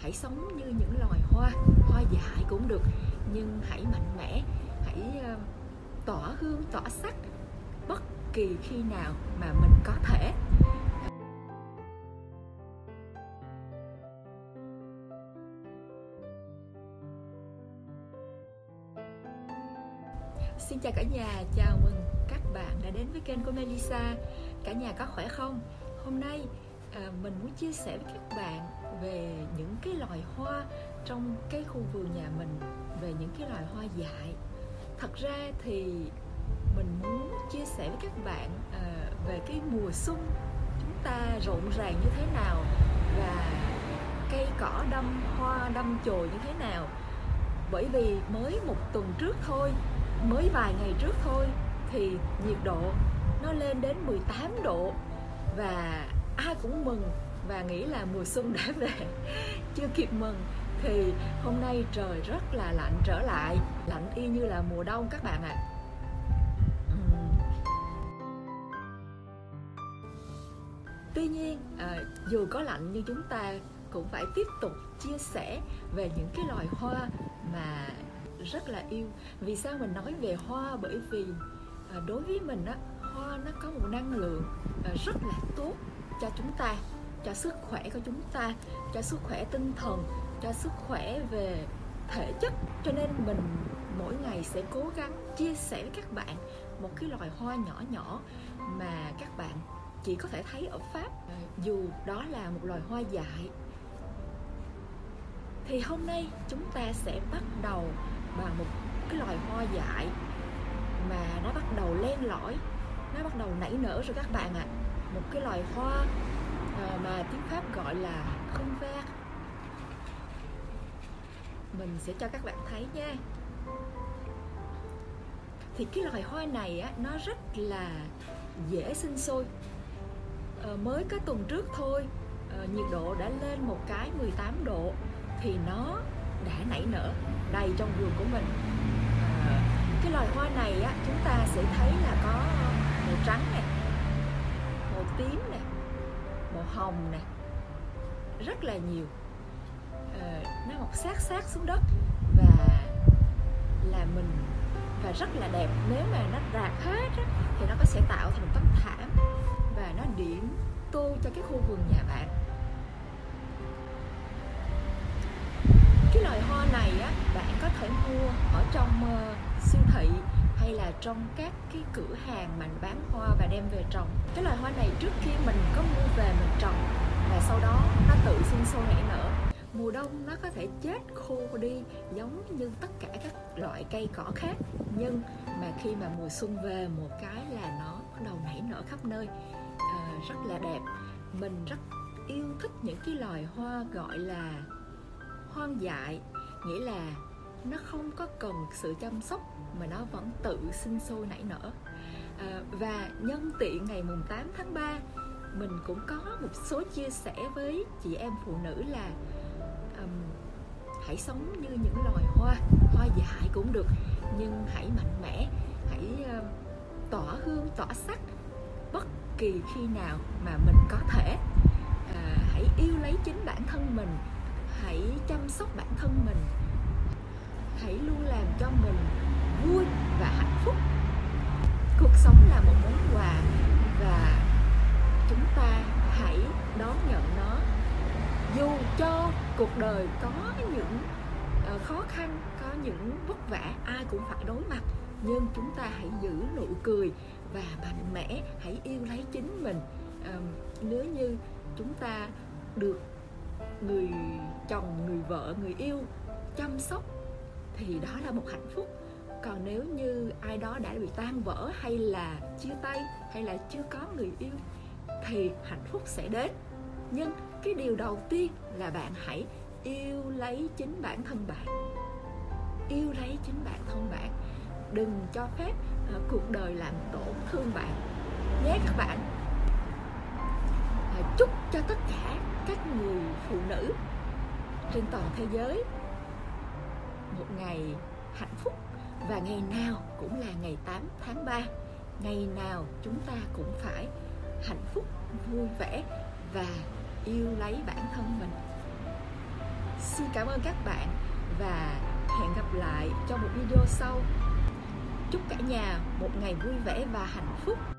hãy sống như những loài hoa hoa dại cũng được. Nhưng hãy mạnh mẽ hãy uh, tỏa hương tỏa sắc bất kỳ khi nào mà mình có thể. Xin chào cả nhà, chào mừng các bạn đã đến với kênh của Melissa. Cả nhà có khỏe không? Hôm nay à, mình muốn chia sẻ với các bạn về những cái loài hoa trong cái khu vườn nhà mình Về những cái loài hoa dại. Thật ra thì mình muốn chia sẻ với các bạn à, về cái mùa xuân Chúng ta rộn ràng như thế nào Và cây cỏ đâm hoa đâm chồi như thế nào. Bởi vì mới một tuần trước thôi mới vài ngày trước thôi thì nhiệt độ nó lên đến 18 độ và ai cũng mừng và nghĩ là mùa xuân đã về. Chưa kịp mừng thì hôm nay trời rất là lạnh trở lại lạnh y như là mùa đông các bạn ạ. À. tuy nhiên à, dù có lạnh nhưng chúng ta cũng phải tiếp tục chia sẻ về những cái loài hoa mà rất là yêu. Vì sao mình nói về hoa? Bởi vì à, đối với mình á hoa nó có một năng lượng à, rất là tốt cho chúng ta cho sức khỏe của chúng ta, cho sức khỏe tinh thần, cho sức khỏe về thể chất cho nên mình mỗi ngày sẽ cố gắng chia sẻ với các bạn một cái loài hoa nhỏ nhỏ mà các bạn chỉ có thể thấy ở pháp dù đó là một loài hoa dại, thì hôm nay chúng ta sẽ bắt đầu bằng một cái loài hoa dại mà nó bắt đầu len lỏi, nó bắt đầu nảy nở rồi các bạn ạ à. một cái loài hoa Ờ, mà tiếng pháp gọi là không va mình sẽ cho các bạn thấy nha. Thì cái loài hoa này á, nó rất là dễ sinh sôi. À, mới có tuần trước thôi à, nhiệt độ đã lên một cái 18 độ thì nó đã nảy nở đầy trong vườn của mình. À, cái loài hoa này á chúng ta sẽ thấy là có màu trắng này màu tím này màu hồng này rất là nhiều. À, nó mọc sát sát xuống đất và là mình và rất là đẹp. Nếu mà nó rạc hết á, thì nó có sẽ tạo thành một tấm thảm và nó điểm tô cho cái khu vườn nhà bạn. Cái loài hoa này á bạn có thể mua ở trong uh, siêu thị hay là trong các cái cửa hàng mà bán hoa và đem về trồng? Cái loài hoa này trước khi mình có mua về mình trồng và sau đó nó tự sinh sôi nảy nở. Mùa đông nó có thể chết khô đi giống như tất cả các loại cây cỏ khác. Nhưng mà khi mà mùa xuân về một cái là nó bắt đầu nảy nở khắp nơi. À, rất là đẹp. Mình rất yêu thích những cái loài hoa gọi là hoang dại nghĩa là nó không có cần sự chăm sóc mà nó vẫn tự sinh sôi nảy nở. À, và nhân tiện ngày mùng 8 tháng 3 mình cũng có một số chia sẻ với chị em phụ nữ là um, hãy sống như những loài hoa hoa dại cũng được nhưng hãy mạnh mẽ hãy uh, tỏa hương tỏa sắc bất kỳ khi nào mà mình có thể. À, hãy yêu lấy chính bản thân mình hãy chăm sóc bản thân mình hãy luôn làm cho mình vui và hạnh phúc. Cuộc sống là một món quà và chúng ta hãy đón nhận nó. Dù cho cuộc đời có những ờ, khó khăn có những vất vả ai cũng phải đối mặt nhưng chúng ta hãy giữ nụ cười và mạnh mẽ hãy yêu lấy chính mình. À, nếu như chúng ta được người chồng người vợ người yêu chăm sóc thì đó là một hạnh phúc. Còn nếu như ai đó đã bị tan vỡ hay là chia tay hay là chưa có người yêu thì hạnh phúc sẽ đến. Nhưng cái điều đầu tiên là bạn hãy yêu lấy chính bản thân bạn. Yêu lấy chính bản thân bạn. Đừng cho phép uh, cuộc đời làm tổn thương bạn. Nhé các bạn. Uh, chúc cho tất cả các người phụ nữ trên toàn thế giới một ngày hạnh phúc và ngày nào cũng là ngày 8 tháng 3 ngày nào chúng ta cũng phải hạnh phúc, vui vẻ và yêu lấy bản thân mình. Xin cảm ơn các bạn và hẹn gặp lại trong một video sau. Chúc cả nhà một ngày vui vẻ và hạnh phúc.